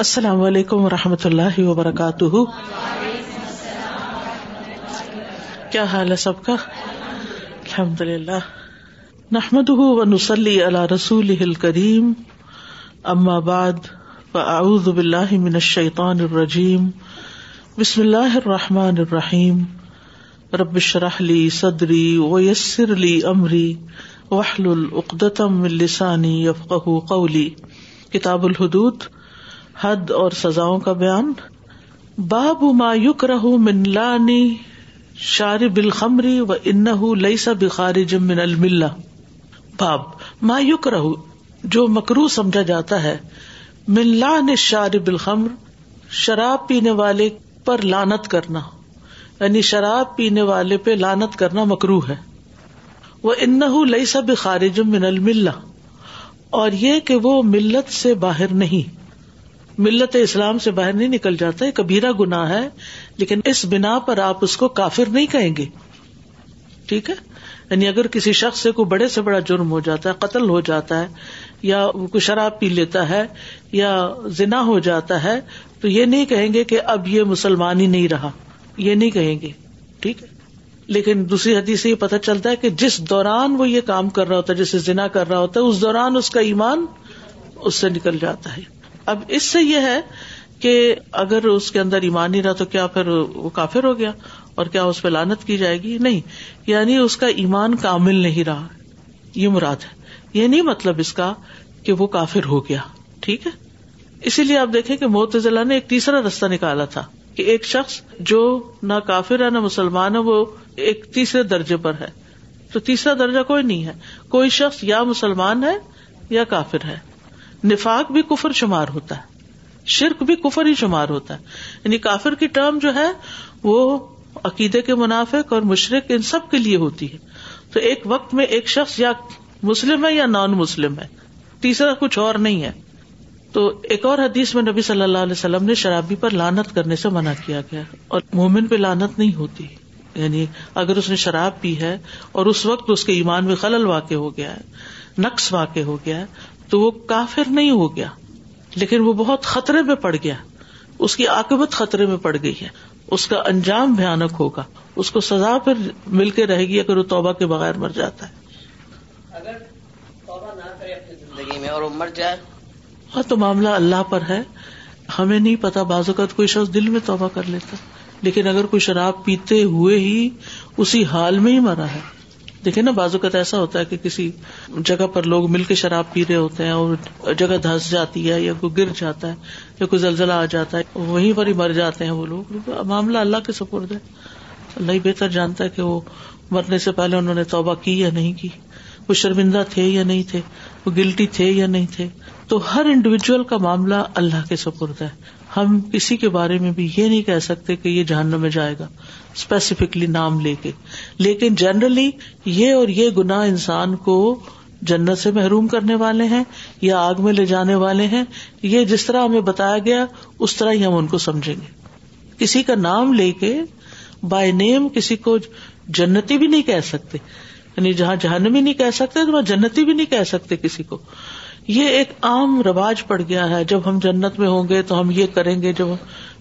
السلام علیکم و رحمۃ اللہ وبرکاتہ کیا حال ہے سب کا الحمد للہ نحمد و نسلی اللہ رسول کریم بعد باللہ من الشیطان الرجیم بسم اللہ الرحمٰن ابراہیم ربش رحلی صدری ویسر یسر علی عمری وحل العقدم السانی یفق قولی کتاب الحدود حد اور سزا کا بیان باب ما من رہ شار بلخمری و انہ لئی بخارج من الملہ باب ما یکرہ جو مکرو سمجھا جاتا ہے لان شار الخمر شراب پینے والے پر لانت کرنا یعنی شراب پینے والے پہ لانت کرنا مکرو ہے وہ انہ لئی سب خارج من الملہ اور یہ کہ وہ ملت سے باہر نہیں ملت اسلام سے باہر نہیں نکل جاتا یہ کبیرا گنا ہے لیکن اس بنا پر آپ اس کو کافر نہیں کہیں گے ٹھیک ہے یعنی اگر کسی شخص سے کوئی بڑے سے بڑا جرم ہو جاتا ہے قتل ہو جاتا ہے یا وہ کوئی شراب پی لیتا ہے یا زنا ہو جاتا ہے تو یہ نہیں کہیں گے کہ اب یہ مسلمان ہی نہیں رہا یہ نہیں کہیں گے ٹھیک ہے لیکن دوسری حدیث سے یہ پتہ چلتا ہے کہ جس دوران وہ یہ کام کر رہا ہوتا ہے جسے زنا کر رہا ہوتا ہے اس دوران اس کا ایمان اس سے نکل جاتا ہے اب اس سے یہ ہے کہ اگر اس کے اندر ایمان نہیں رہا تو کیا پھر وہ کافر ہو گیا اور کیا اس پہ لانت کی جائے گی نہیں یعنی اس کا ایمان کامل نہیں رہا یہ مراد ہے یہ نہیں مطلب اس کا کہ وہ کافر ہو گیا ٹھیک ہے اسی لیے آپ دیکھیں کہ موت نے ایک تیسرا رستہ نکالا تھا کہ ایک شخص جو نہ کافر ہے نہ مسلمان ہے وہ ایک تیسرے درجے پر ہے تو تیسرا درجہ کوئی نہیں ہے کوئی شخص یا مسلمان ہے یا کافر ہے نفاق بھی کفر شمار ہوتا ہے شرک بھی کفر ہی شمار ہوتا ہے یعنی کافر کی ٹرم جو ہے وہ عقیدے کے منافق اور مشرق ان سب کے لیے ہوتی ہے تو ایک وقت میں ایک شخص یا مسلم ہے یا نان مسلم ہے تیسرا کچھ اور نہیں ہے تو ایک اور حدیث میں نبی صلی اللہ علیہ وسلم نے شرابی پر لانت کرنے سے منع کیا گیا اور مومن پہ لانت نہیں ہوتی یعنی اگر اس نے شراب پی ہے اور اس وقت اس کے ایمان میں خلل واقع ہو گیا ہے نقص واقع ہو گیا ہے تو وہ کافر نہیں ہو گیا لیکن وہ بہت خطرے میں پڑ گیا اس کی عاقبت خطرے میں پڑ گئی ہے اس کا انجام بھیانک ہوگا اس کو سزا پھر مل کے رہے گی اگر وہ توبہ کے بغیر مر جاتا ہے اور تو معاملہ اللہ پر ہے ہمیں نہیں پتا بعض اوقات کوئی شخص دل میں توبہ کر لیتا لیکن اگر کوئی شراب پیتے ہوئے ہی اسی حال میں ہی مرا ہے دیکھیں نا بازو کا ایسا ہوتا ہے کہ کسی جگہ پر لوگ مل کے شراب پی رہے ہوتے ہیں اور جگہ دھس جاتی ہے یا کوئی گر جاتا ہے یا کوئی زلزلہ آ جاتا ہے وہیں پر ہی مر جاتے ہیں وہ لوگ معاملہ اللہ کے سپرد ہے اللہ ہی بہتر جانتا ہے کہ وہ مرنے سے پہلے انہوں نے توبہ کی یا نہیں کی وہ شرمندہ تھے یا نہیں تھے وہ گلٹی تھے یا نہیں تھے تو ہر انڈیویجل کا معاملہ اللہ کے سپرد ہے ہم کسی کے بارے میں بھی یہ نہیں کہہ سکتے کہ یہ جہنم میں جائے گا اسپیسیفکلی نام لے کے لیکن جنرلی یہ اور یہ گنا انسان کو جنت سے محروم کرنے والے ہیں یا آگ میں لے جانے والے ہیں یہ جس طرح ہمیں بتایا گیا اس طرح ہی ہم ان کو سمجھیں گے کسی کا نام لے کے بائی نیم کسی کو جنتی بھی نہیں کہہ سکتے یعنی جہاں جہنمی نہیں کہہ سکتے تو وہاں جنتی بھی نہیں کہہ سکتے کسی کو یہ ایک عام رواج پڑ گیا ہے جب ہم جنت میں ہوں گے تو ہم یہ کریں گے جب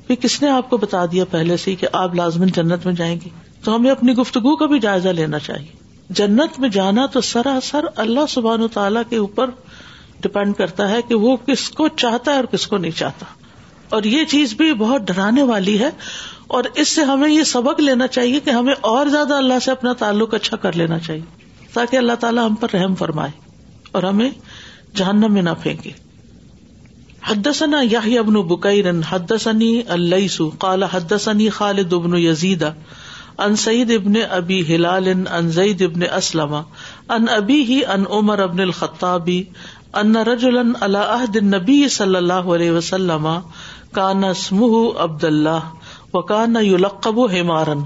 بھی کس نے آپ کو بتا دیا پہلے سے کہ آپ لازمن جنت میں جائیں گے تو ہمیں اپنی گفتگو کا بھی جائزہ لینا چاہیے جنت میں جانا تو سراسر اللہ سبحان و تعالیٰ کے اوپر ڈپینڈ کرتا ہے کہ وہ کس کو چاہتا ہے اور کس کو نہیں چاہتا اور یہ چیز بھی بہت ڈرانے والی ہے اور اس سے ہمیں یہ سبق لینا چاہیے کہ ہمیں اور زیادہ اللہ سے اپنا تعلق اچھا کر لینا چاہیے تاکہ اللہ تعالیٰ ہم پر رحم فرمائے اور ہمیں جہنم میں نہ پھینکے حدثنا یحیی ابن بکیر حدثنی اللیس قال حدثنی خالد بن یزید ان سعید ابن ابی ہلال ان زید ابن اسلم ان ابی ہی ان عمر ابن الخطاب ان رجلا علی عہد النبی صلی اللہ علیہ وسلم کان اسمه عبد اللہ وکان یلقب حمارن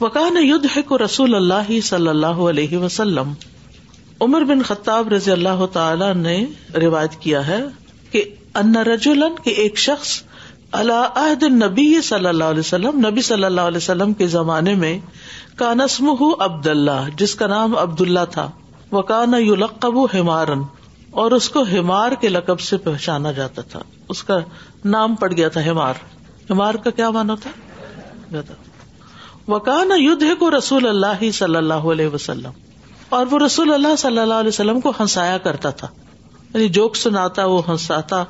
وکان یضحک رسول اللہ صلی اللہ علیہ وسلم عمر بن خطاب رضی اللہ تعالی نے روایت کیا ہے کہ ان رجولن کے ایک شخص عہد نبی صلی اللہ علیہ وسلم نبی صلی اللہ علیہ وسلم کے زمانے میں کا نسم عبد اللہ جس کا نام عبد اللہ تھا وہ کانا یو لقب ہمارن اور اس کو ہمار کے لقب سے پہچانا جاتا تھا اس کا نام پڑ گیا تھا ہمار ہمار کا کیا مانا تھا وکانا ید کو رسول اللہ صلی اللہ علیہ وسلم اور وہ رسول اللہ صلی اللہ علیہ وسلم کو ہنسایا کرتا تھا یعنی جوک سناتا وہ ہنساتا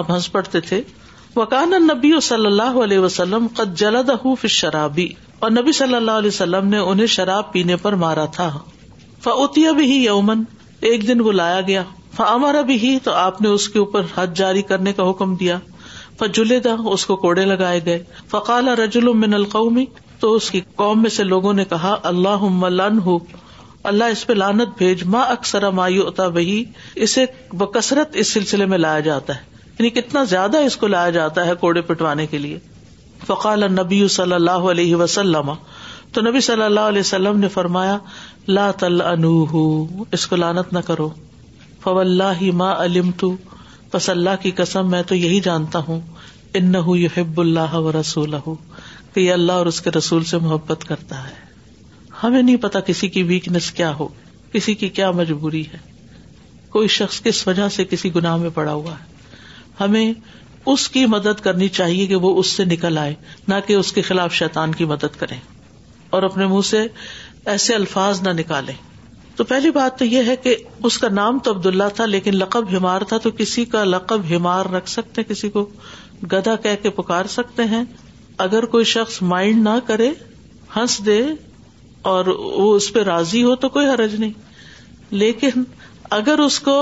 آپ ہنس پڑتے تھے وکان نبی صلی اللہ علیہ وسلم قد جلد شرابی اور نبی صلی اللہ علیہ وسلم نے انہیں شراب پینے پر مارا تھا فوتیا بھی ہی یومن ایک دن بلایا گیا ہمارا بھی ہی تو آپ نے اس کے اوپر حد جاری کرنے کا حکم دیا دا اس کو کوڑے لگائے گئے فقال رجول القومی تو اس کی قوم میں سے لوگوں نے کہا اللہ ہو اللہ اس پہ لانت بھیج ما اکثر مایو اتا بہی، اسے بکثرت اس سلسلے میں لایا جاتا ہے یعنی کتنا زیادہ اس کو لایا جاتا ہے کوڑے پٹوانے کے لیے فقال نبی صلی اللہ علیہ وسلم تو نبی صلی اللہ علیہ وسلم نے فرمایا لا تل اس کو لانت نہ کرو فو اللہ ما علم تو بس اللہ کی قسم میں تو یہی جانتا ہوں ان یحب اللہ و رسول کہ اللہ اور اس کے رسول سے محبت کرتا ہے ہمیں نہیں پتا کسی کی ویکنیس کیا ہو کسی کی کیا مجبوری ہے کوئی شخص کس وجہ سے کسی گناہ میں پڑا ہوا ہے ہمیں اس کی مدد کرنی چاہیے کہ وہ اس سے نکل آئے نہ کہ اس کے خلاف شیتان کی مدد کرے اور اپنے منہ سے ایسے الفاظ نہ نکالے تو پہلی بات تو یہ ہے کہ اس کا نام تو عبد اللہ تھا لیکن لقب ہمار تھا تو کسی کا لقب ہمار رکھ سکتے کسی کو گدا کہہ کے پکار سکتے ہیں اگر کوئی شخص مائنڈ نہ کرے ہنس دے اور وہ اس پہ راضی ہو تو کوئی حرج نہیں لیکن اگر اس کو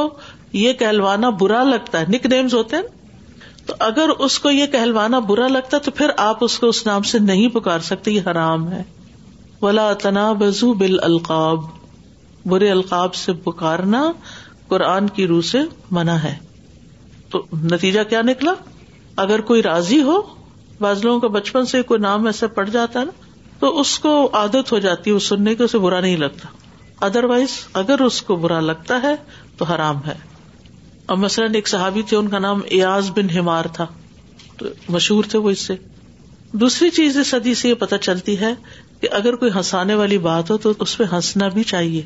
یہ کہلوانا برا لگتا ہے نک نیمز ہوتے ہیں تو اگر اس کو یہ کہلوانا برا لگتا ہے تو پھر آپ اس کو اس نام سے نہیں پکار سکتے یہ حرام ہے ولا تنا بزو بل القاب برے القاب سے پکارنا قرآن کی روح سے منع ہے تو نتیجہ کیا نکلا اگر کوئی راضی ہو بعض لوگوں کا بچپن سے کوئی نام ایسا پڑ جاتا ہے نا تو اس کو عادت ہو جاتی ہے وہ سننے کے اسے برا نہیں لگتا ادر وائز اگر اس کو برا لگتا ہے تو حرام ہے اور مثلاً ایک صحابی تھے ان کا نام ایاز بن ہمار تھا تو مشہور تھے وہ اس سے دوسری چیز اس سدی سے یہ پتہ چلتی ہے کہ اگر کوئی ہنسانے والی بات ہو تو اس پہ ہنسنا بھی چاہیے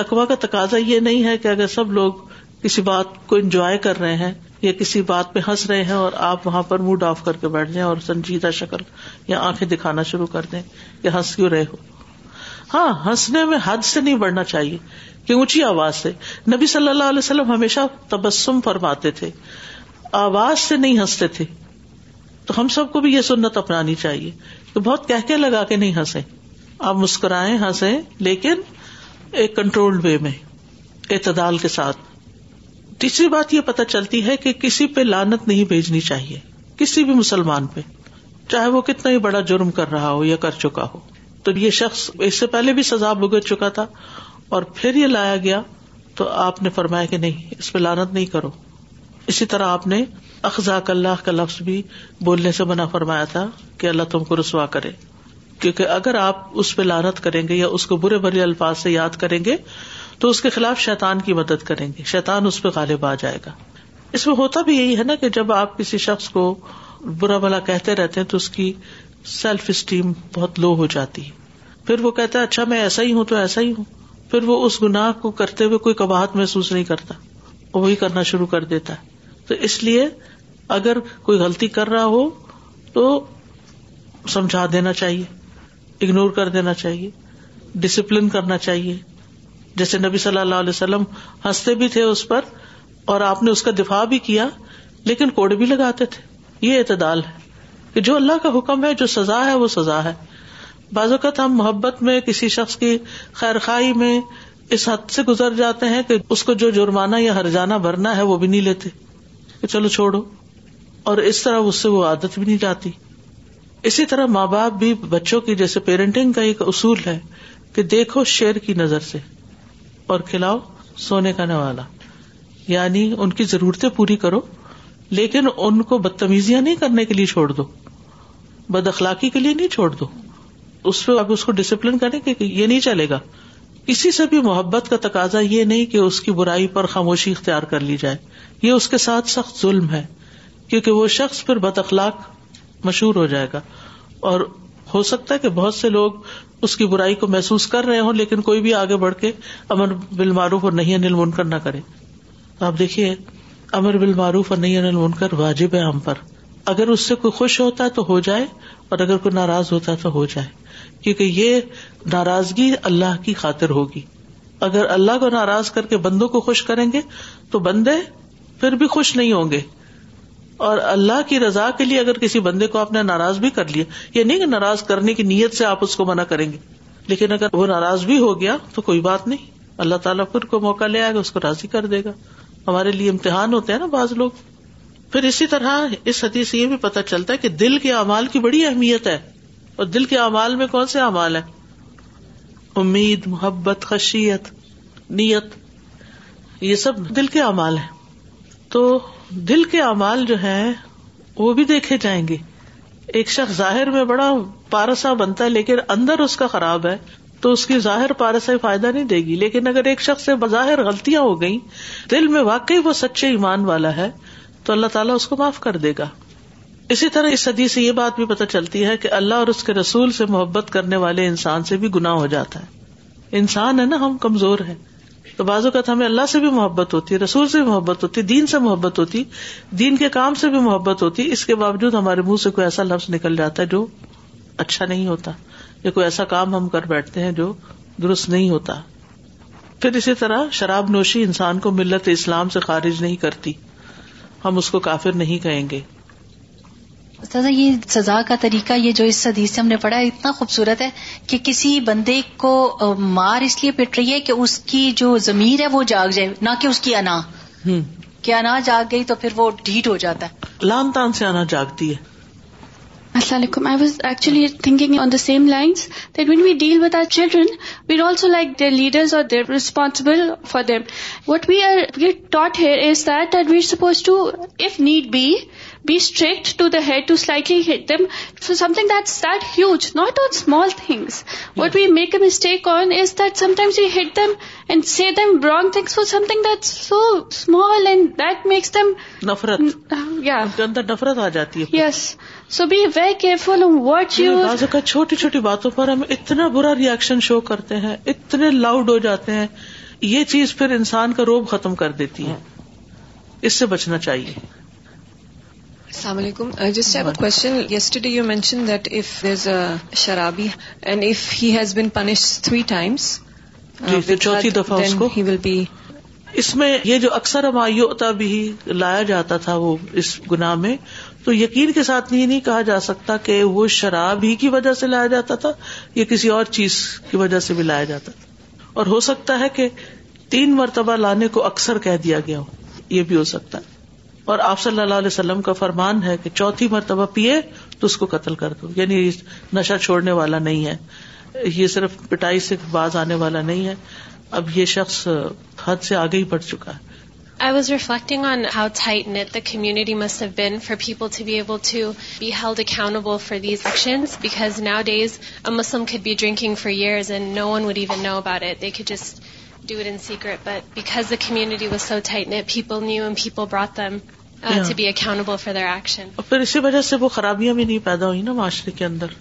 تقوا کا تقاضا یہ نہیں ہے کہ اگر سب لوگ کسی بات کو انجوائے کر رہے ہیں یا کسی بات پہ ہنس رہے ہیں اور آپ وہاں پر موڈ آف کر کے بیٹھ جائیں اور سنجیدہ شکل یا آنکھیں دکھانا شروع کر دیں یا کیوں رہے ہو ہاں ہنسنے میں حد سے نہیں بڑھنا چاہیے کہ اونچی آواز سے نبی صلی اللہ علیہ وسلم ہمیشہ تبسم فرماتے تھے آواز سے نہیں ہنستے تھے تو ہم سب کو بھی یہ سنت اپنانی چاہیے کہ بہت کہہ کے لگا کے نہیں ہنسے آپ مسکرائیں ہنسے لیکن ایک کنٹرول وے میں اعتدال کے ساتھ تیسری بات یہ پتا چلتی ہے کہ کسی پہ لانت نہیں بھیجنی چاہیے کسی بھی مسلمان پہ چاہے وہ کتنا ہی بڑا جرم کر رہا ہو یا کر چکا ہو تو یہ شخص اس سے پہلے بھی سزا اگت چکا تھا اور پھر یہ لایا گیا تو آپ نے فرمایا کہ نہیں اس پہ لانت نہیں کرو اسی طرح آپ نے اخذاک اللہ کا لفظ بھی بولنے سے منع فرمایا تھا کہ اللہ تم کو رسوا کرے کیونکہ اگر آپ اس پہ لانت کریں گے یا اس کو برے برے الفاظ سے یاد کریں گے تو اس کے خلاف شیتان کی مدد کریں گے شیتان اس پہ غالب آ جائے گا اس میں ہوتا بھی یہی ہے نا کہ جب آپ کسی شخص کو برا بلا کہتے رہتے ہیں تو اس کی سیلف اسٹیم بہت لو ہو جاتی ہے پھر وہ کہتا ہے اچھا میں ایسا ہی ہوں تو ایسا ہی ہوں پھر وہ اس گنا کو کرتے ہوئے کوئی کباہت محسوس نہیں کرتا وہی وہی کرنا شروع کر دیتا ہے تو اس لیے اگر کوئی غلطی کر رہا ہو تو سمجھا دینا چاہیے اگنور کر دینا چاہیے ڈسپلن کرنا چاہیے جیسے نبی صلی اللہ علیہ وسلم ہنستے بھی تھے اس پر اور آپ نے اس کا دفاع بھی کیا لیکن کوڑے بھی لگاتے تھے یہ اعتدال ہے کہ جو اللہ کا حکم ہے جو سزا ہے وہ سزا ہے بعض اوقات ہم محبت میں کسی شخص کی خیر خائی میں اس حد سے گزر جاتے ہیں کہ اس کو جو جرمانہ یا ہر جانا بھرنا ہے وہ بھی نہیں لیتے کہ چلو چھوڑو اور اس طرح اس سے وہ عادت بھی نہیں جاتی اسی طرح ماں باپ بھی بچوں کی جیسے پیرنٹنگ کا ایک اصول ہے کہ دیکھو شیر کی نظر سے اور کھلاؤ سونے کا نوالا یعنی ان کی ضرورتیں پوری کرو لیکن ان کو بدتمیزیاں نہیں کرنے کے لیے چھوڑ دو بد اخلاقی کے لیے نہیں چھوڑ دو اس اس پہ کو ڈسپلن کریں کہ یہ نہیں چلے گا کسی سے بھی محبت کا تقاضا یہ نہیں کہ اس کی برائی پر خاموشی اختیار کر لی جائے یہ اس کے ساتھ سخت ظلم ہے کیونکہ وہ شخص پھر بد اخلاق مشہور ہو جائے گا اور ہو سکتا ہے کہ بہت سے لوگ اس کی برائی کو محسوس کر رہے ہوں لیکن کوئی بھی آگے بڑھ کے امر بال معروف اور نہیں انل منکر نہ کرے آپ دیکھیے امر بال معروف اور نہیں انل منکر واجب ہے ہم پر اگر اس سے کوئی خوش ہوتا ہے تو ہو جائے اور اگر کوئی ناراض ہوتا ہے تو ہو جائے کیونکہ یہ ناراضگی اللہ کی خاطر ہوگی اگر اللہ کو ناراض کر کے بندوں کو خوش کریں گے تو بندے پھر بھی خوش نہیں ہوں گے اور اللہ کی رضا کے لیے اگر کسی بندے کو آپ نے ناراض بھی کر لیا یہ یعنی نہیں کہ ناراض کرنے کی نیت سے آپ اس کو منع کریں گے لیکن اگر وہ ناراض بھی ہو گیا تو کوئی بات نہیں اللہ تعالیٰ پھر کو موقع لے آئے گا اس کو راضی کر دے گا ہمارے لیے امتحان ہوتے ہیں نا بعض لوگ پھر اسی طرح اس حدیث سے یہ بھی پتا چلتا ہے کہ دل کے اعمال کی بڑی اہمیت ہے اور دل کے اعمال میں کون سے اعمال ہے امید محبت خشیت نیت یہ سب دل کے اعمال ہیں تو دل کے اعمال جو ہے وہ بھی دیکھے جائیں گے ایک شخص ظاہر میں بڑا پارسا بنتا ہے لیکن اندر اس کا خراب ہے تو اس کی ظاہر پارسائی فائدہ نہیں دے گی لیکن اگر ایک شخص سے بظاہر غلطیاں ہو گئیں دل میں واقعی وہ سچے ایمان والا ہے تو اللہ تعالیٰ اس کو معاف کر دے گا اسی طرح اس سدی سے یہ بات بھی پتہ چلتی ہے کہ اللہ اور اس کے رسول سے محبت کرنے والے انسان سے بھی گناہ ہو جاتا ہے انسان ہے نا ہم کمزور ہیں تو بعض اوقات ہمیں اللہ سے بھی محبت ہوتی ہے رسول سے بھی محبت ہوتی دین سے محبت ہوتی دین کے کام سے بھی محبت ہوتی ہے اس کے باوجود ہمارے منہ سے کوئی ایسا لفظ نکل جاتا ہے جو اچھا نہیں ہوتا یا کوئی ایسا کام ہم کر بیٹھتے ہیں جو درست نہیں ہوتا پھر اسی طرح شراب نوشی انسان کو ملت اسلام سے خارج نہیں کرتی ہم اس کو کافر نہیں کہیں گے سزا یہ سزا کا طریقہ یہ جو اس حدیث سے ہم نے پڑھا ہے اتنا خوبصورت ہے کہ کسی بندے کو مار اس لیے پٹ رہی ہے کہ اس کی جو ضمیر ہے وہ جاگ جائے نہ کہ اس کی انا کہ انا جاگ گئی تو پھر وہ ڈھیٹ ہو جاتا ہے لام تان سے انا جاگتی ہے السلام علیکم I was actually thinking on the same lines that when we deal with our children we are also like their leaders or responsible for them what we we are taught here is that that supposed to need be be straight to the head to slightly hit them so something that's not on small things what we make a mistake on is sometimes you hit them and see them things for something that so small and that makes them نفرت یا اندر نفرت آ جاتی ہے yes so be very careful what you کا چھوٹی چھوٹی باتوں پر ہم اتنا برا ریئیکشن شو کرتے ہیں اتنے لاؤڈ ہو جاتے ہیں یہ چیز پھر انسان کا روب ختم کر دیتی ہے اس سے بچنا چاہیے السلام علیکم just have a question yesterday you mention that if there is a شرابی and if he's been punish three times چوتھی دفعہ اس کو ہی ول بی اس میں یہ جو اکثر ہمایو بھی لایا جاتا تھا وہ اس گناہ میں تو یقین کے ساتھ یہ نہیں کہا جا سکتا کہ وہ شراب ہی کی وجہ سے لایا جاتا تھا یا کسی اور چیز کی وجہ سے بھی لایا جاتا تھا اور ہو سکتا ہے کہ تین مرتبہ لانے کو اکثر کہہ دیا گیا ہو یہ بھی ہو سکتا ہے اور آپ صلی اللہ علیہ وسلم کا فرمان ہے کہ چوتھی مرتبہ پیے تو اس کو قتل کر دو یعنی نشہ چھوڑنے والا نہیں ہے یہ صرف پٹائی سے باز آنے والا نہیں ہے اب یہ شخص حد سے آگے ہی بڑھ چکا ہے do it in secret, but because the community was so tight knit, people people knew and brought them uh, to be accountable for their action. اور پھر اسی وجہ سے وہ خرابیاں بھی نہیں پیدا ہوئی نا معاشرے کے اندر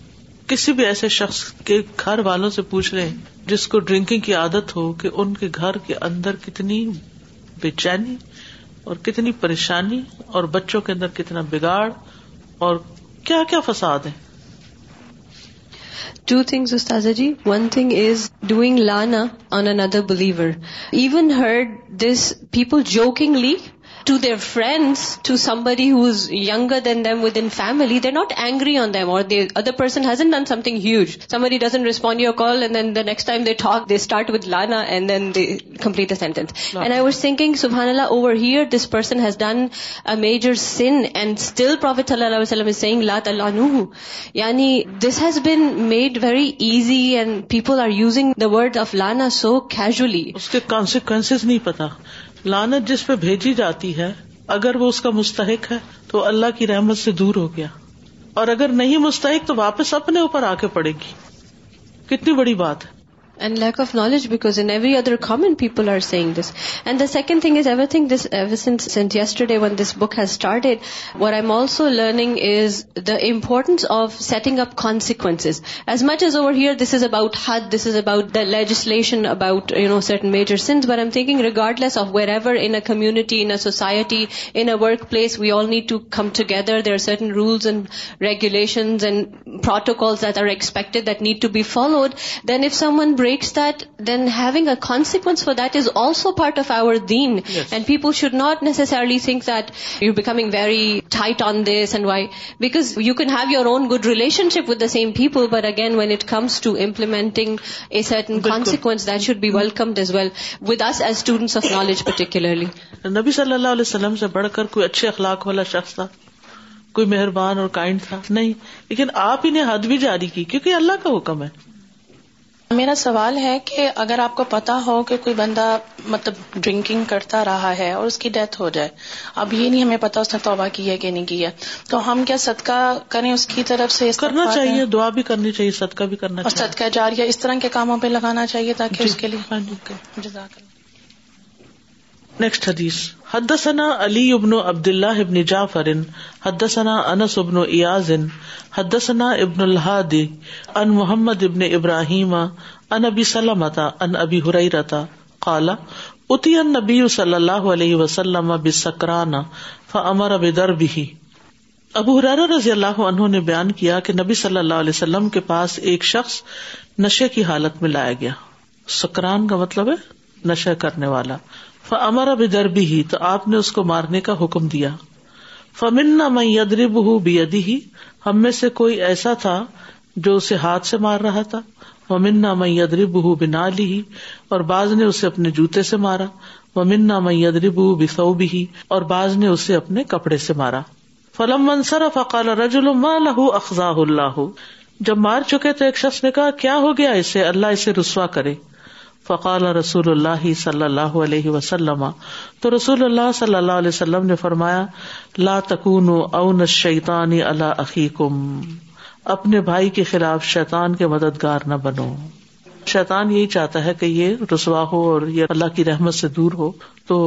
کسی بھی ایسے شخص کے گھر والوں سے پوچھ لیں جس کو ڈرنکنگ کی عادت ہو کہ ان کے گھر کے اندر کتنی بے چینی اور کتنی پریشانی اور بچوں کے اندر کتنا بگاڑ اور کیا کیا فساد ہیں ٹو تھنگز استاذہ جی ون تھنگ از ڈوئنگ لانا on another believer even heard this people jokingly to their friends to somebody who is یگر than them with in family they not angry on them or other person hasn't done something huge بڑی doesn't respond your call and then next time they talk they start with لانا and then they complete sentence and I was thinking سبحان اللہ over here this person has done a major sin and still prophet صلی اللہ علیہ وسلم از seeing لات اللہ نو یعنی this has been made very easy and people are using the word of لانا so casually اس کے کانسیکوینس نہیں پتا لانت جس پہ بھیجی جاتی ہے اگر وہ اس کا مستحق ہے تو اللہ کی رحمت سے دور ہو گیا اور اگر نہیں مستحق تو واپس اپنے اوپر آ کے پڑے گی کتنی بڑی بات ہے And lack of knowledge, because in every other comment people are saying this. And the second thing is, ever since yesterday when this book has started, what I'm also learning is the importance of setting up consequences. As much as over here this is about had, this is about the legislation about, certain major sins, but I'm thinking regardless of wherever in a community, in a society, in a workplace, we all need to come together. There are certain rules and regulations and protocols that are expected that need to be followed. Then if someone makes that then he a consequence for that is also part of our then and people should not necessarily think very tight on this and wise you can have your own good relationship with the same people but again when it comes to implementing consequence that should be welcome of knowledge particularly نبی صلی اللہ علیہ وسلم سے بڑھ کر کوئی اچھا اخلاق والا شخص تھا کوئی مہربان اور کائنڈ تھا نہیں لیکن آپ انہیں حد بھی جاری کی کیونکہ اللہ کا حکم ہے میرا سوال ہے کہ اگر آپ کو پتا ہو کہ کوئی بندہ مطلب ڈرنکنگ کرتا رہا ہے اور اس کی ڈیتھ ہو جائے اب یہ نہیں ہمیں پتا اس نے توبہ کیا ہے کہ نہیں کیا ہے تو ہم کیا صدقہ کریں اس کی طرف سے کرنا چاہیے دعا بھی کرنی چاہیے صدقہ بھی کرنا چاہیے صدقہ جاریہ اس طرح کے کاموں پہ لگانا چاہیے تاکہ جی، اس کے لیے ہاں جی۔ جزاک اللہ حدثنا علی ابن عبد اللہ ابن جعفر حد ابن ابن ان محمد ابن ابراہیم ان ان ابی ابی اتی صلی اللہ علیہ وسلم اب رضی اللہ عنہ نے بیان کیا کہ نبی صلی اللہ علیہ وسلم کے پاس ایک شخص نشے کی حالت میں لایا گیا سکران کا مطلب ہے نشہ کرنے والا امر اب دربی تو آپ نے اس کو مارنے کا حکم دیا فمن میں ادری ہوں بے ہی ہم میں سے کوئی ایسا تھا جو اسے ہاتھ سے مار رہا تھا فمنا میں ادری بہ نے اسے اپنے جوتے سے مارا ومنا میں ادری ہوں بسو بھی اور بعض نے اسے اپنے کپڑے سے مارا فلم منصر فقال رج الما لہ اخذا اللہ جب مار چکے تو ایک شخص نے کہا کیا ہو گیا اسے اللہ اسے رسوا کرے فقال رسول اللہ صلی اللہ علیہ وسلم تو رسول اللہ صلی اللہ علیہ وسلم نے فرمایا لا تکون اون شیتانی اللہ اپنے بھائی کے خلاف شیطان کے مددگار نہ بنو شیطان یہی چاہتا ہے کہ یہ رسوا ہو اور یہ اللہ کی رحمت سے دور ہو تو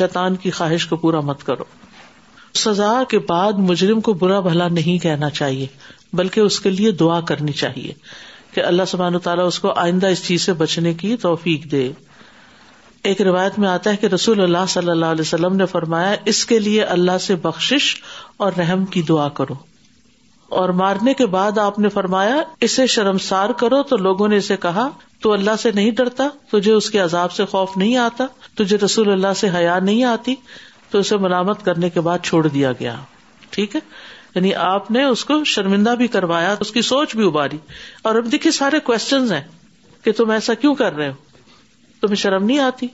شیطان کی خواہش کو پورا مت کرو سزا کے بعد مجرم کو برا بھلا نہیں کہنا چاہیے بلکہ اس کے لیے دعا کرنی چاہیے کہ اللہ سبحان تعالیٰ اس کو آئندہ اس چیز سے بچنے کی توفیق دے ایک روایت میں آتا ہے کہ رسول اللہ صلی اللہ علیہ وسلم نے فرمایا اس کے لیے اللہ سے بخشش اور رحم کی دعا کرو اور مارنے کے بعد آپ نے فرمایا اسے شرمسار کرو تو لوگوں نے اسے کہا تو اللہ سے نہیں ڈرتا تجھے اس کے عذاب سے خوف نہیں آتا تجھے رسول اللہ سے حیا نہیں آتی تو اسے ملامت کرنے کے بعد چھوڑ دیا گیا ٹھیک ہے یعنی آپ نے اس کو شرمندہ بھی کروایا اس کی سوچ بھی اباری اور اب دیکھیے سارے کوشچن ہیں کہ تم ایسا کیوں کر رہے ہو تمہیں شرم نہیں آتی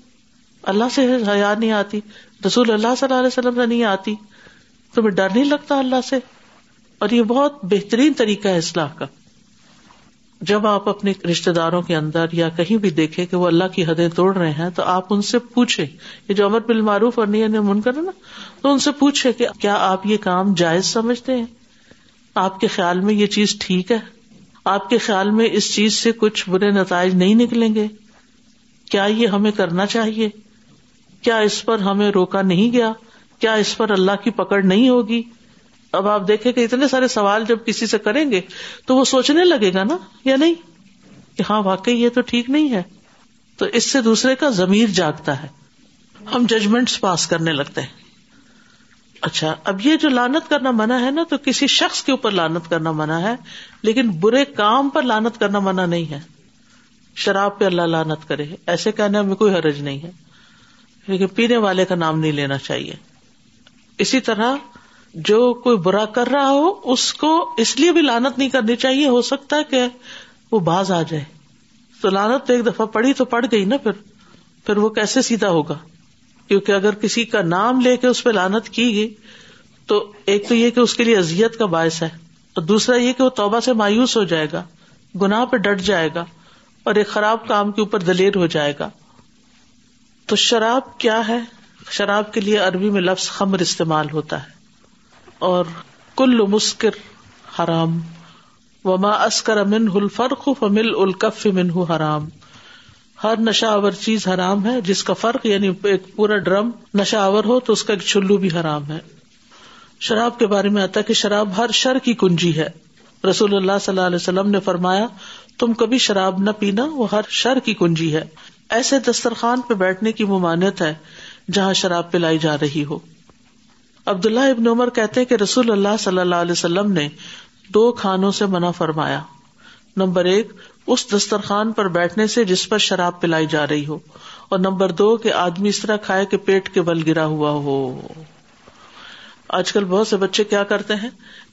اللہ سے حیا نہیں آتی رسول اللہ صلی اللہ علیہ وسلم نہیں آتی تمہیں ڈر نہیں لگتا اللہ سے اور یہ بہت بہترین طریقہ ہے اسلح کا جب آپ اپنے رشتے داروں کے اندر یا کہیں بھی دیکھے کہ وہ اللہ کی حدیں توڑ رہے ہیں تو آپ ان سے پوچھے جو امر بال معروف اور نہیں من کر نا تو ان سے پوچھے کہ کیا آپ یہ کام جائز سمجھتے ہیں آپ کے خیال میں یہ چیز ٹھیک ہے آپ کے خیال میں اس چیز سے کچھ برے نتائج نہیں نکلیں گے کیا یہ ہمیں کرنا چاہیے کیا اس پر ہمیں روکا نہیں گیا کیا اس پر اللہ کی پکڑ نہیں ہوگی اب آپ دیکھیں کہ اتنے سارے سوال جب کسی سے کریں گے تو وہ سوچنے لگے گا نا یا نہیں کہ ہاں واقعی یہ تو ٹھیک نہیں ہے تو اس سے دوسرے کا ضمیر جاگتا ہے ہم ججمنٹ پاس کرنے لگتے ہیں اچھا اب یہ جو لانت کرنا منع ہے نا تو کسی شخص کے اوپر لانت کرنا منع ہے لیکن برے کام پر لانت کرنا منع نہیں ہے شراب پہ اللہ لانت کرے ایسے کہنے میں کوئی حرج نہیں ہے لیکن پینے والے کا نام نہیں لینا چاہیے اسی طرح جو کوئی برا کر رہا ہو اس کو اس لیے بھی لانت نہیں کرنی چاہیے ہو سکتا ہے کہ وہ باز آ جائے تو لانت تو ایک دفعہ پڑی تو پڑ گئی نا پھر پھر وہ کیسے سیدھا ہوگا کیونکہ اگر کسی کا نام لے کے اس پہ لانت کی گئی تو ایک تو یہ کہ اس کے لیے اذیت کا باعث ہے اور دوسرا یہ کہ وہ توبہ سے مایوس ہو جائے گا گناہ پہ ڈٹ جائے گا اور ایک خراب کام کے اوپر دلیر ہو جائے گا تو شراب کیا ہے شراب کے لیے عربی میں لفظ خمر استعمال ہوتا ہے اور کل مسکر حرام و ما فمل فرق منہ حرام ہر نشہ آور چیز حرام ہے جس کا فرق یعنی ایک پورا ڈرم نشہ آور ہو تو اس کا ایک چلو بھی حرام ہے شراب کے بارے میں آتا کہ شراب ہر شر کی کنجی ہے رسول اللہ صلی اللہ علیہ وسلم نے فرمایا تم کبھی شراب نہ پینا وہ ہر شر کی کنجی ہے ایسے دسترخوان پہ بیٹھنے کی ممانعت ہے جہاں شراب پلائی جا رہی ہو عبد اللہ ابن عمر کہتے کہ رسول اللہ صلی اللہ علیہ وسلم نے دو کھانوں سے منع فرمایا نمبر ایک اس دسترخوان پر بیٹھنے سے جس پر شراب پلائی جا رہی ہو اور نمبر دو کہ آدمی اس طرح کھائے کہ پیٹ کے بل گرا ہوا ہو آج کل بہت سے بچے کیا کرتے ہیں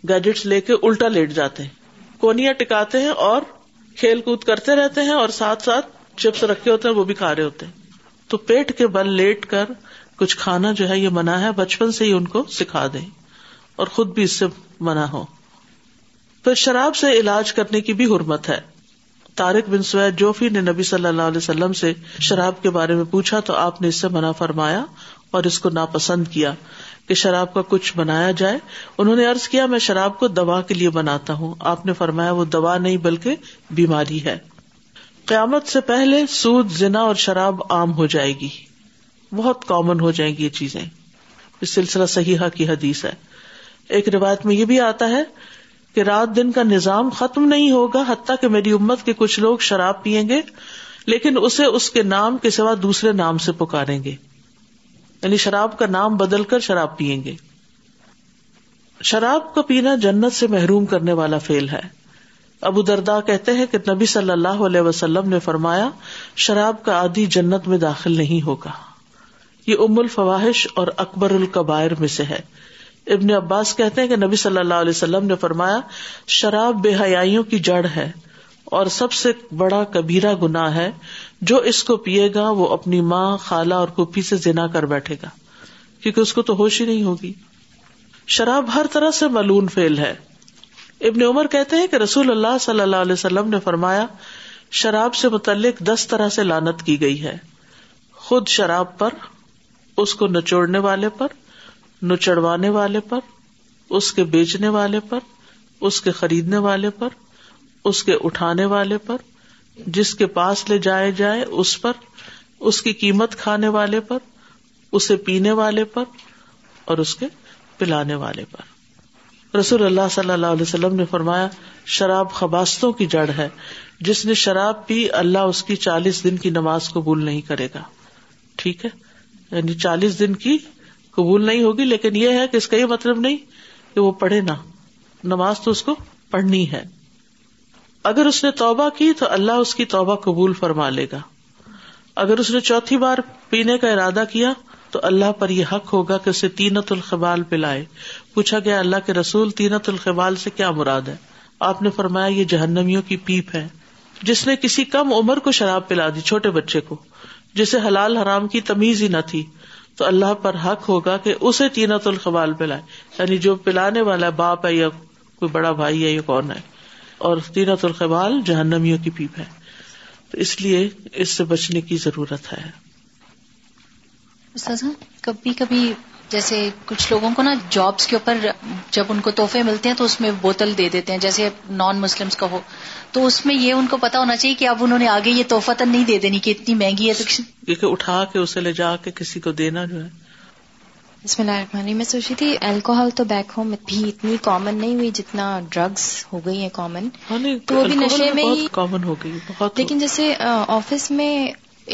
گیجٹ لے کے الٹا لیٹ جاتے ہیں کونیا ٹکاتے ہیں اور کھیل کود کرتے رہتے ہیں اور ساتھ ساتھ چپس رکھے ہوتے ہیں وہ بھی کھا رہے ہوتے ہیں تو پیٹ کے بل لیٹ کر کچھ کھانا جو ہے یہ منع ہے بچپن سے ہی ان کو سکھا دیں اور خود بھی اس سے منع ہو پھر شراب سے علاج کرنے کی بھی حرمت ہے طارق بن سوید جوفی نے نبی صلی اللہ علیہ وسلم سے شراب کے بارے میں پوچھا تو آپ نے اس سے منع فرمایا اور اس کو ناپسند کیا کہ شراب کا کچھ بنایا جائے انہوں نے ارض کیا میں شراب کو دوا کے لیے بناتا ہوں آپ نے فرمایا وہ دوا نہیں بلکہ بیماری ہے قیامت سے پہلے سود زنا اور شراب عام ہو جائے گی بہت کامن ہو جائیں گی یہ چیزیں اس سلسلہ صحیحہ کی حدیث ہے ایک روایت میں یہ بھی آتا ہے کہ رات دن کا نظام ختم نہیں ہوگا حتیٰ کہ میری امت کے کچھ لوگ شراب پیئیں گے لیکن اسے اس کے نام کے سوا دوسرے نام سے پکاریں گے یعنی شراب کا نام بدل کر شراب پیئیں گے شراب کا پینا جنت سے محروم کرنے والا فیل ہے ابو دردا کہتے ہیں کہ نبی صلی اللہ علیہ وسلم نے فرمایا شراب کا عادی جنت میں داخل نہیں ہوگا یہ ام الفواہش اور اکبر القبائر میں سے ہے ابن عباس کہتے ہیں کہ نبی صلی اللہ علیہ وسلم نے فرمایا شراب بے حیائیوں کی جڑ ہے اور سب سے بڑا کبیرہ گنا ہے جو اس کو پیے گا وہ اپنی ماں خالہ اور کپی سے جنا کر بیٹھے گا کیونکہ اس کو تو ہوش ہی نہیں ہوگی شراب ہر طرح سے ملون فیل ہے ابن عمر کہتے ہیں کہ رسول اللہ صلی اللہ علیہ وسلم نے فرمایا شراب سے متعلق دس طرح سے لانت کی گئی ہے خود شراب پر اس کو نچوڑنے والے پر نچڑوانے والے پر اس کے بیچنے والے پر اس کے خریدنے والے پر اس کے اٹھانے والے پر جس کے پاس لے جائے جائے اس پر اس کی قیمت کھانے والے پر اسے پینے والے پر اور اس کے پلانے والے پر رسول اللہ صلی اللہ علیہ وسلم نے فرمایا شراب خباستوں کی جڑ ہے جس نے شراب پی اللہ اس کی چالیس دن کی نماز قبول نہیں کرے گا ٹھیک ہے یعنی چالیس دن کی قبول نہیں ہوگی لیکن یہ ہے کہ اس کا یہ مطلب نہیں کہ وہ پڑھے نہ نماز تو اس کو پڑھنی ہے اگر اس نے توبہ کی تو اللہ اس کی توبہ قبول فرما لے گا اگر اس نے چوتھی بار پینے کا ارادہ کیا تو اللہ پر یہ حق ہوگا کہ اسے تینت القبال پلائے پوچھا گیا اللہ کے رسول تینت القبال سے کیا مراد ہے آپ نے فرمایا یہ جہنمیوں کی پیپ ہے جس نے کسی کم عمر کو شراب پلا دی چھوٹے بچے کو جسے حلال حرام کی تمیز ہی نہ تھی تو اللہ پر حق ہوگا کہ اسے تینت الخبال پلائے یعنی جو پلانے والا باپ ہے یا کوئی بڑا بھائی ہے یا کون ہے اور تینت الخبال جہنمیوں کی پیپ ہے تو اس لیے اس سے بچنے کی ضرورت ہے کبھی کبھی جیسے کچھ لوگوں کو نا جابس کے اوپر جب ان کو تحفے ملتے ہیں تو اس میں بوتل دے دیتے ہیں جیسے نان مسلمس کا ہو تو اس میں یہ ان کو پتا ہونا چاہیے کہ اب انہوں نے آگے یہ تحفہ تو نہیں دے دینی کہ اتنی مہنگی ہے تو اٹھا کے اسے لے جا کے کسی کو دینا جو ہے اس میں میرا میں سوچی تھی الکوہل تو بیک ہوم بھی اتنی کامن نہیں ہوئی جتنا ڈرگس ہو گئی ہیں کامن ہاں تو وہ بھی نشے میں ہی کامن ہو گئی لیکن جیسے آفس میں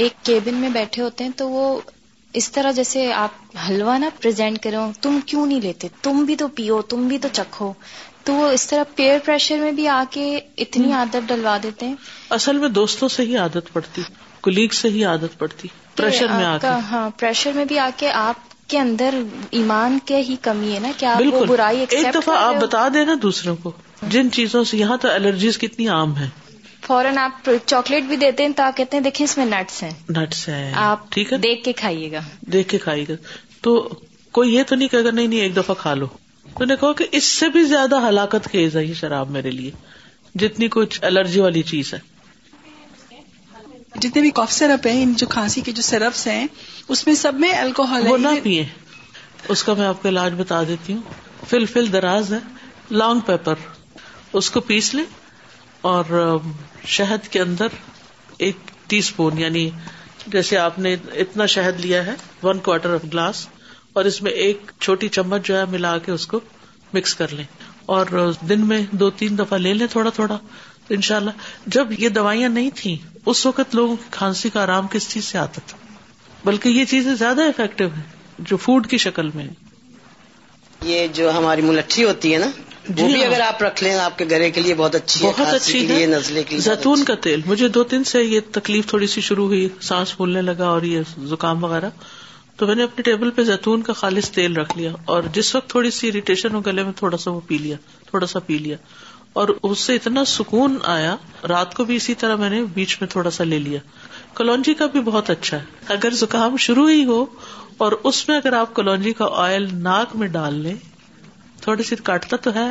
ایک کیبن میں بیٹھے ہوتے ہیں تو وہ اس طرح جیسے آپ حلوہ نا پریزینٹ کرو تم کیوں نہیں لیتے تم بھی تو پیو تم بھی تو چکھو تو وہ اس طرح پیئر پریشر میں بھی آ کے اتنی عادت ڈلوا دیتے ہیں اصل میں دوستوں سے ہی عادت پڑتی کولیگ سے ہی عادت پڑتی پریشر میں ہاں پریشر میں بھی آ کے آپ کے اندر ایمان کے ہی کمی ہے نا کیا برائی ایک دفعہ آپ بتا دیں دوسروں کو جن چیزوں سے یہاں تو الرجیز کتنی عام ہیں فوراً آپ چاکلیٹ بھی دیتے ہیں تو آپ کہتے ہیں دیکھیں اس میں نٹس ہیں نٹس ہیں آپ ٹھیک ہے دیکھ کے کھائیے گا دیکھ کے کھائیے گا تو کوئی یہ تو نہیں کہے گا نہیں نہیں ایک دفعہ کھا لو تو نے کہا کہ اس سے بھی زیادہ ہلاکت خیز ہے یہ شراب میرے لیے جتنی کچھ الرجی والی چیز ہے جتنے بھی سرپ ہے ان جو کھانسی کے جو سرپس ہیں اس میں سب میں الکوہل نہ پیئے اس کا میں آپ کو علاج بتا دیتی ہوں فل فل دراز ہے لانگ پیپر اس کو پیس لیں اور شہد کے اندر ایک ٹی اسپون یعنی جیسے آپ نے اتنا شہد لیا ہے ون کوارٹر آف گلاس اور اس میں ایک چھوٹی چمچ جو ہے ملا کے اس کو مکس کر لیں اور دن میں دو تین دفعہ لے لیں تھوڑا تھوڑا ان شاء اللہ جب یہ دوائیاں نہیں تھیں اس وقت لوگوں کی کھانسی کا آرام کس چیز سے آتا تھا بلکہ یہ چیزیں زیادہ افیکٹو ہے جو فوڈ کی شکل میں یہ جو ہماری ملٹھی ہوتی ہے نا بھی جی ہاں۔ اگر آپ رکھ لیں آپ کے گرے کے لیے بہت اچھی بہت اچھی نزلے زیتون کا تیل مجھے دو تین سے یہ تکلیف تھوڑی سی شروع ہوئی سانس پھولنے لگا اور یہ زکام وغیرہ تو میں نے اپنے ٹیبل پہ زیتون کا خالص تیل رکھ لیا اور جس وقت تھوڑی سی اریٹیشن ہو گلے میں تھوڑا سا وہ پی لیا تھوڑا سا پی لیا اور اس سے اتنا سکون آیا رات کو بھی اسی طرح میں نے بیچ میں تھوڑا سا لے لیا کلونجی کا بھی بہت اچھا ہے اگر زکام شروع ہی ہو اور اس میں اگر آپ کلونجی کا آئل ناک میں ڈال لیں کاٹتا تو ہے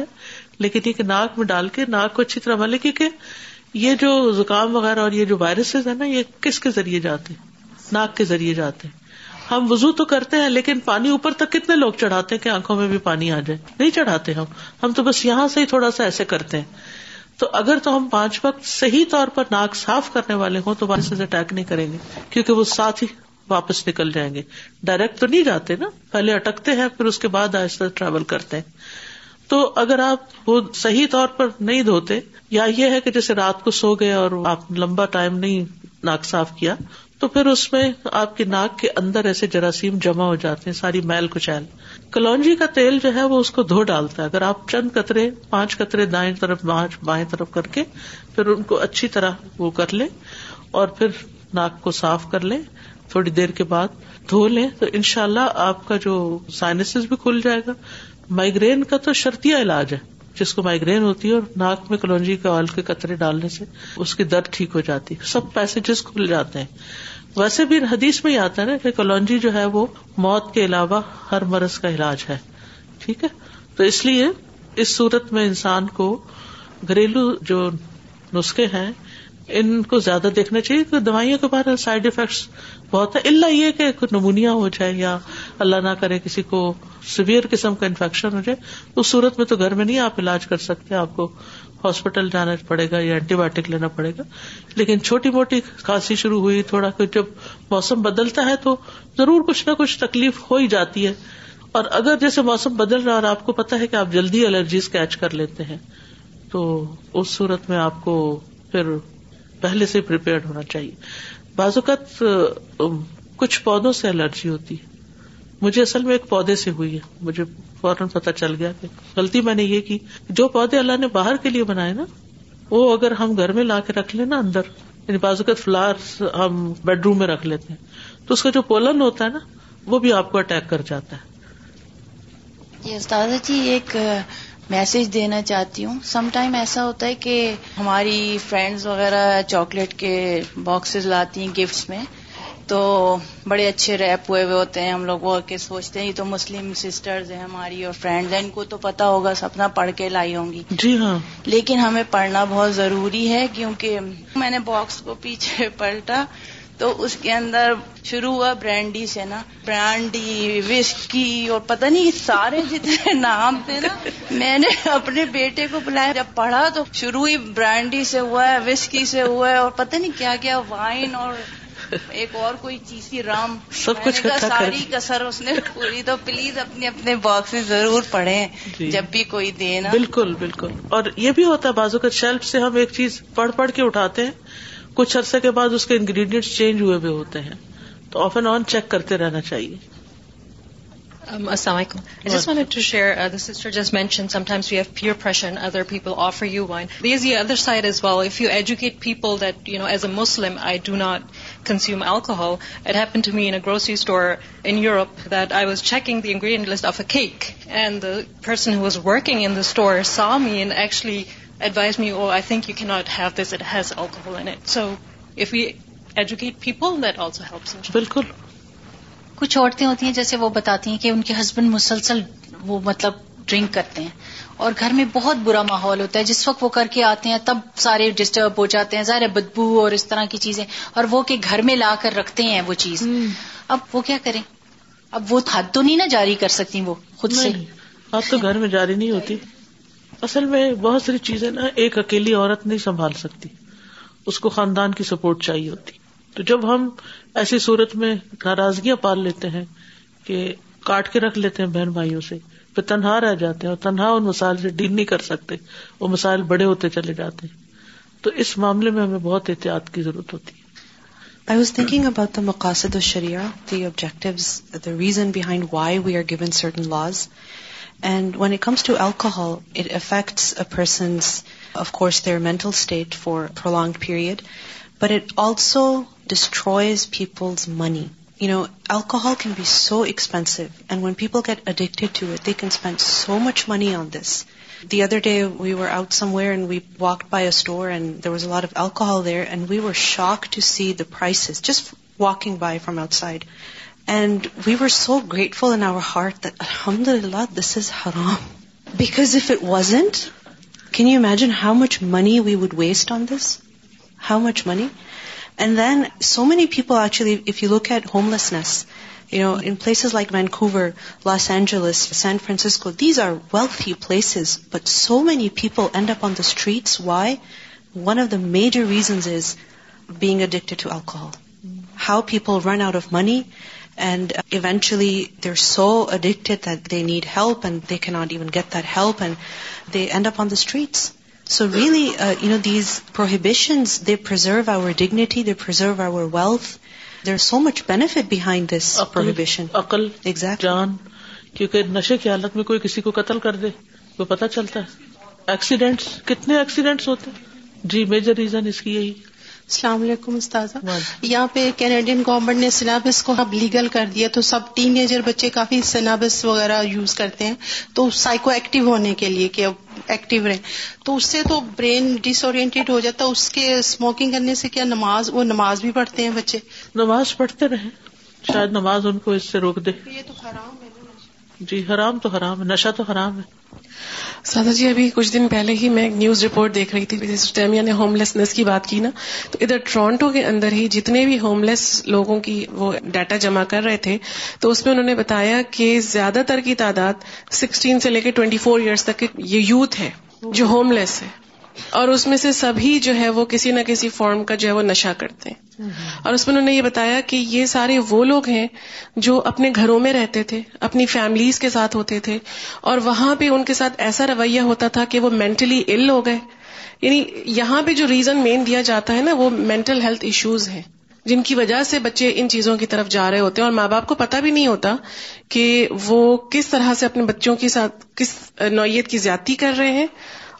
لیکن یہ کہ ناک میں ڈال کے ناک کو اچھی طرح ملے کیونکہ یہ جو زکام وغیرہ اور یہ جو وائرس ہے نا یہ کس کے ذریعے جاتے ناک کے ذریعے جاتے ہیں ہم وزو تو کرتے ہیں لیکن پانی اوپر تک کتنے لوگ چڑھاتے ہیں کہ آنکھوں میں بھی پانی آ جائے نہیں چڑھاتے ہم ہم تو بس یہاں سے ہی تھوڑا سا ایسے کرتے ہیں تو اگر تو ہم پانچ وقت صحیح طور پر ناک صاف کرنے والے ہوں تو اٹیک نہیں کریں گے کیونکہ وہ ساتھ ہی واپس نکل جائیں گے ڈائریکٹ تو نہیں جاتے نا پہلے اٹکتے ہیں پھر اس کے بعد آہستہ ٹریول کرتے ہیں تو اگر آپ وہ صحیح طور پر نہیں دھوتے یا یہ ہے کہ جیسے رات کو سو گئے اور آپ نے لمبا ٹائم نہیں ناک صاف کیا تو پھر اس میں آپ کی ناک کے اندر ایسے جراثیم جمع ہو جاتے ہیں ساری میل کچیل کلونجی کا تیل جو ہے وہ اس کو دھو ڈالتا ہے اگر آپ چند قطرے پانچ قطرے دائیں طرف بائیں طرف کر کے پھر ان کو اچھی طرح وہ کر لیں اور پھر ناک کو صاف کر لیں تھوڑی دیر کے بعد دھو لیں تو ان شاء اللہ آپ کا جو سائنس بھی کھل جائے گا مائگرین کا تو شرطیا علاج ہے جس کو مائگرین ہوتی ہے اور ناک میں کلونجی کے آئل کے قطرے ڈالنے سے اس کی درد ٹھیک ہو جاتی سب پیسجز کھل جاتے ہیں ویسے بھی حدیث میں ہی آتا ہے نا کلونجی جو ہے وہ موت کے علاوہ ہر مرض کا علاج ہے ٹھیک ہے تو اس لیے اس صورت میں انسان کو گھریلو جو نسخے ہیں ان کو زیادہ دیکھنا چاہیے دوائیوں کے بارے سائڈ افیکٹس بہت ہے اللہ یہ کہ نمونیا ہو جائے یا اللہ نہ کرے کسی کو سیویئر قسم کا انفیکشن ہو جائے اس صورت میں تو گھر میں نہیں آپ علاج کر سکتے آپ کو ہاسپٹل جانا پڑے گا یا اینٹی بایوٹک لینا پڑے گا لیکن چھوٹی موٹی کھانسی شروع ہوئی تھوڑا جب موسم بدلتا ہے تو ضرور کچھ نہ کچھ تکلیف ہو ہی جاتی ہے اور اگر جیسے موسم بدل رہا اور آپ کو پتا ہے کہ آپ جلدی الرجیز کیچ کر لیتے ہیں تو اس صورت میں آپ کو پھر پہلے سے پریپیئر ہونا چاہیے اوقات کچھ پودوں سے الرجی ہوتی ہے مجھے اصل میں ایک پودے سے ہوئی ہے مجھے فوراً پتا چل گیا کہ غلطی میں نے یہ کی جو پودے اللہ نے باہر کے لیے بنائے نا وہ اگر ہم گھر میں لا کے رکھ لیں نا اندر یعنی اوقات فلار ہم بیڈ روم میں رکھ لیتے ہیں تو اس کا جو پولن ہوتا ہے نا وہ بھی آپ کو اٹیک کر جاتا ہے جی استاد جی ایک میسج دینا چاہتی ہوں سم ٹائم ایسا ہوتا ہے کہ ہماری فرینڈز وغیرہ چاکلیٹ کے باکسز لاتی ہیں گفٹس میں تو بڑے اچھے ریپ ہوئے ہوئے ہوتے ہیں ہم لوگ وہ کے سوچتے ہیں یہ تو مسلم سسٹرز ہیں ہماری اور فرینڈز ہیں ان کو تو پتا ہوگا سپنا پڑھ کے لائی ہوں گی جی ہاں لیکن ہمیں پڑھنا بہت ضروری ہے کیونکہ میں نے باکس کو پیچھے پلٹا تو اس کے اندر شروع ہوا برانڈی سے نا برانڈی وسکی اور پتہ نہیں سارے جتنے نام تھے نا میں نے اپنے بیٹے کو بلایا جب پڑھا تو شروع ہی برانڈی سے ہوا ہے وسکی سے ہوا ہے اور پتہ نہیں کیا کیا وائن اور ایک اور کوئی چیز تھی رام سب کچھ اچھا ساری کسر اس نے پوری تو پلیز اپنے اپنے باکس میں ضرور پڑھے جی۔ جب بھی کوئی نا بالکل بالکل اور یہ بھی ہوتا ہے بازو کا شیلف سے ہم ایک چیز پڑھ پڑھ کے اٹھاتے ہیں کچھ عرصے کے بعد اس کے انگریڈینٹس چینج ہوئے ہوتے ہیں تو آف اینڈ آن چیک کرتے رہنا چاہیے other side as well you educate know as a Muslim I do not consume alcohol it happen in grocery store in Europe that I was checking the ingredient of a cake and person working in the store in actually بالکل کچھ عورتیں ہوتی ہیں جیسے وہ بتاتی ہیں کہ ان کے ہسبینڈ مسلسل وہ مطلب ڈرنک کرتے ہیں اور گھر میں بہت برا ماحول ہوتا ہے جس وقت وہ کر کے آتے ہیں تب سارے ڈسٹرب ہو جاتے ہیں ظاہر بدبو اور اس طرح کی چیزیں اور وہ کہ گھر میں لا کر رکھتے ہیں وہ چیز اب وہ کیا کریں اب وہ تو نہیں نا جاری کر سکتی وہ خود سے اب تو گھر میں جاری نہیں ہوتی اصل میں بہت ساری چیزیں نا ایک اکیلی عورت نہیں سنبھال سکتی اس کو خاندان کی سپورٹ چاہیے ہوتی تو جب ہم ایسی صورت میں ناراضگیاں پال لیتے ہیں کہ کاٹ کے رکھ لیتے ہیں بہن بھائیوں سے پھر تنہا رہ جاتے ہیں اور تنہا ان مسائل سے ڈیل نہیں کر سکتے وہ مسائل بڑے ہوتے چلے جاتے ہیں تو اس معاملے میں ہمیں بہت احتیاط کی ضرورت ہوتی ہے I was thinking about the the مقاصد the reason behind why we are given certain laws And when it comes to alcohol, it affects a person's, of course, their mental state for a prolonged period, but it also destroys people's money. You know, alcohol can be so expensive, and when people get addicted to it, they can spend so much money on this. The other day we were out somewhere and we walked by a store and there was a lot of alcohol there, and we were shocked to see the prices just walking by from outside. And we were so grateful in our heart that, alhamdulillah, this is haram. Because if it wasn't, can you imagine how much money we would waste on this? How much money? And then so many people actually, if you look at homelessness, you know, in places like Vancouver, Los Angeles, San Francisco, these are wealthy places, but so many people end up on the streets. Why? One of the major reasons is being addicted to alcohol. How people run out of money and eventually there so that they need help and they کی not even get that help and they end up on the streets so really you know these prohibitions they preserve our dignity they preserve our wealth there are so much benefit behind this prohibition جان کیونکہ نشے کی حالت میں کوئی کسی کو قتل کر دے وہ پتہ چلتا ہے ایکسیڈینٹس کتنے ایکسیڈینٹس ہوتے جی میجر ریزن اس کی یہی السلام علیکم استاذ یہاں پہ کینیڈین گورنمنٹ نے سلیبس کو اب لیگل کر دیا تو سب ٹین ایجر بچے کافی سلیبس وغیرہ یوز کرتے ہیں تو سائیکو ایکٹیو ہونے کے لیے کہ اب ایکٹیو رہے تو اس سے تو برین ڈس اورینٹیڈ ہو جاتا اس کے اسموکنگ کرنے سے کیا نماز وہ نماز بھی پڑھتے ہیں بچے نماز پڑھتے رہے شاید نماز ان کو اس سے روک دے یہ تو حرام ہے جی حرام تو حرام ہے نشہ تو حرام ہے سادا جی ابھی کچھ دن پہلے ہی میں ایک نیوز رپورٹ دیکھ رہی تھی نے ہوم لیسنس کی بات کی نا تو ادھر ٹورانٹو کے اندر ہی جتنے بھی ہوم لیس لوگوں کی وہ ڈاٹا جمع کر رہے تھے تو اس میں انہوں نے بتایا کہ زیادہ تر کی تعداد سکسٹین سے لے کے ٹوینٹی فور ایئرس تک یہ یوتھ ہے جو ہوم لیس ہے اور اس میں سے سبھی جو ہے وہ کسی نہ کسی فارم کا جو ہے وہ نشہ کرتے ہیں اور اس میں انہوں نے یہ بتایا کہ یہ سارے وہ لوگ ہیں جو اپنے گھروں میں رہتے تھے اپنی فیملیز کے ساتھ ہوتے تھے اور وہاں پہ ان کے ساتھ ایسا رویہ ہوتا تھا کہ وہ مینٹلی ال ہو گئے یعنی یہاں پہ جو ریزن مین دیا جاتا ہے نا وہ مینٹل ہیلتھ ایشوز ہیں جن کی وجہ سے بچے ان چیزوں کی طرف جا رہے ہوتے ہیں اور ماں باپ کو پتا بھی نہیں ہوتا کہ وہ کس طرح سے اپنے بچوں کے ساتھ کس نوعیت کی زیادتی کر رہے ہیں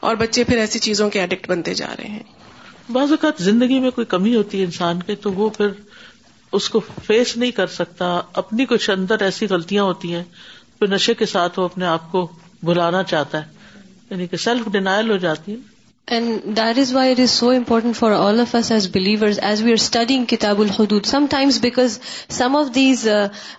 اور بچے پھر ایسی چیزوں کے ایڈکٹ بنتے جا رہے ہیں بعض اوقات زندگی میں کوئی کمی ہوتی ہے انسان کے تو وہ پھر اس کو فیس نہیں کر سکتا اپنی کچھ اندر ایسی غلطیاں ہوتی ہیں پھر نشے کے ساتھ وہ اپنے آپ کو بلانا چاہتا ہے یعنی کہ سیلف ڈینائل ہو جاتی ہے and that is why it is so important for all of us as believers as we are studying کتاب الحدود times because some of these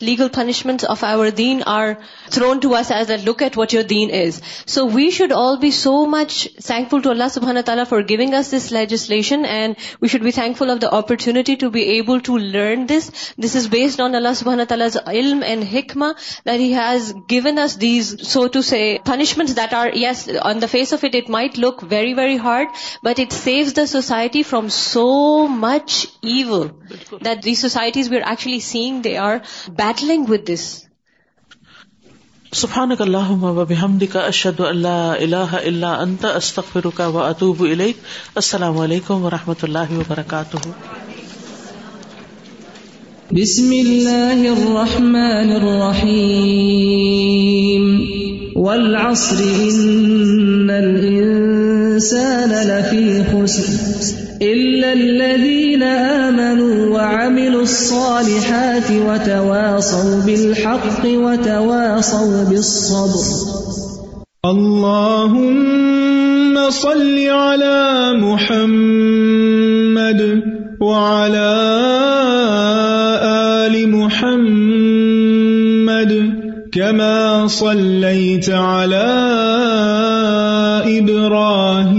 legal punishment of our then are thrown to us as a look at what your then is so we should all be so much thankful to اللہ سبحان تعالیٰ for giving us this legislation and we should be thankful of the opportunity to be able to learn this this is based on اللہ سبحان تعالیٰ علم and حکم he has given us these so to say punishment that are yes on the face of it it might look very very hard but it saves the society from so much evil that the societies we are actually seeing they are battling with this سبحانك اللهم وبحمدك اشهد ان لا اله الا انت استغفرك واتوب اليك السلام عليكم ورحمه الله وبركاته بسم الله الرحمن الرحيم والعصر ان الانسان الانسان لفی خسر الا الذين امنوا وعملوا الصالحات وتواصوا بالحق وتواصوا بالصبر اللهم صل على محمد وعلى آل محمد كما صليت على إبراهيم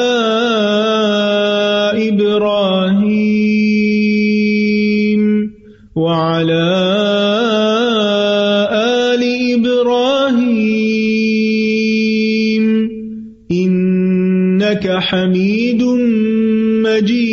می دجی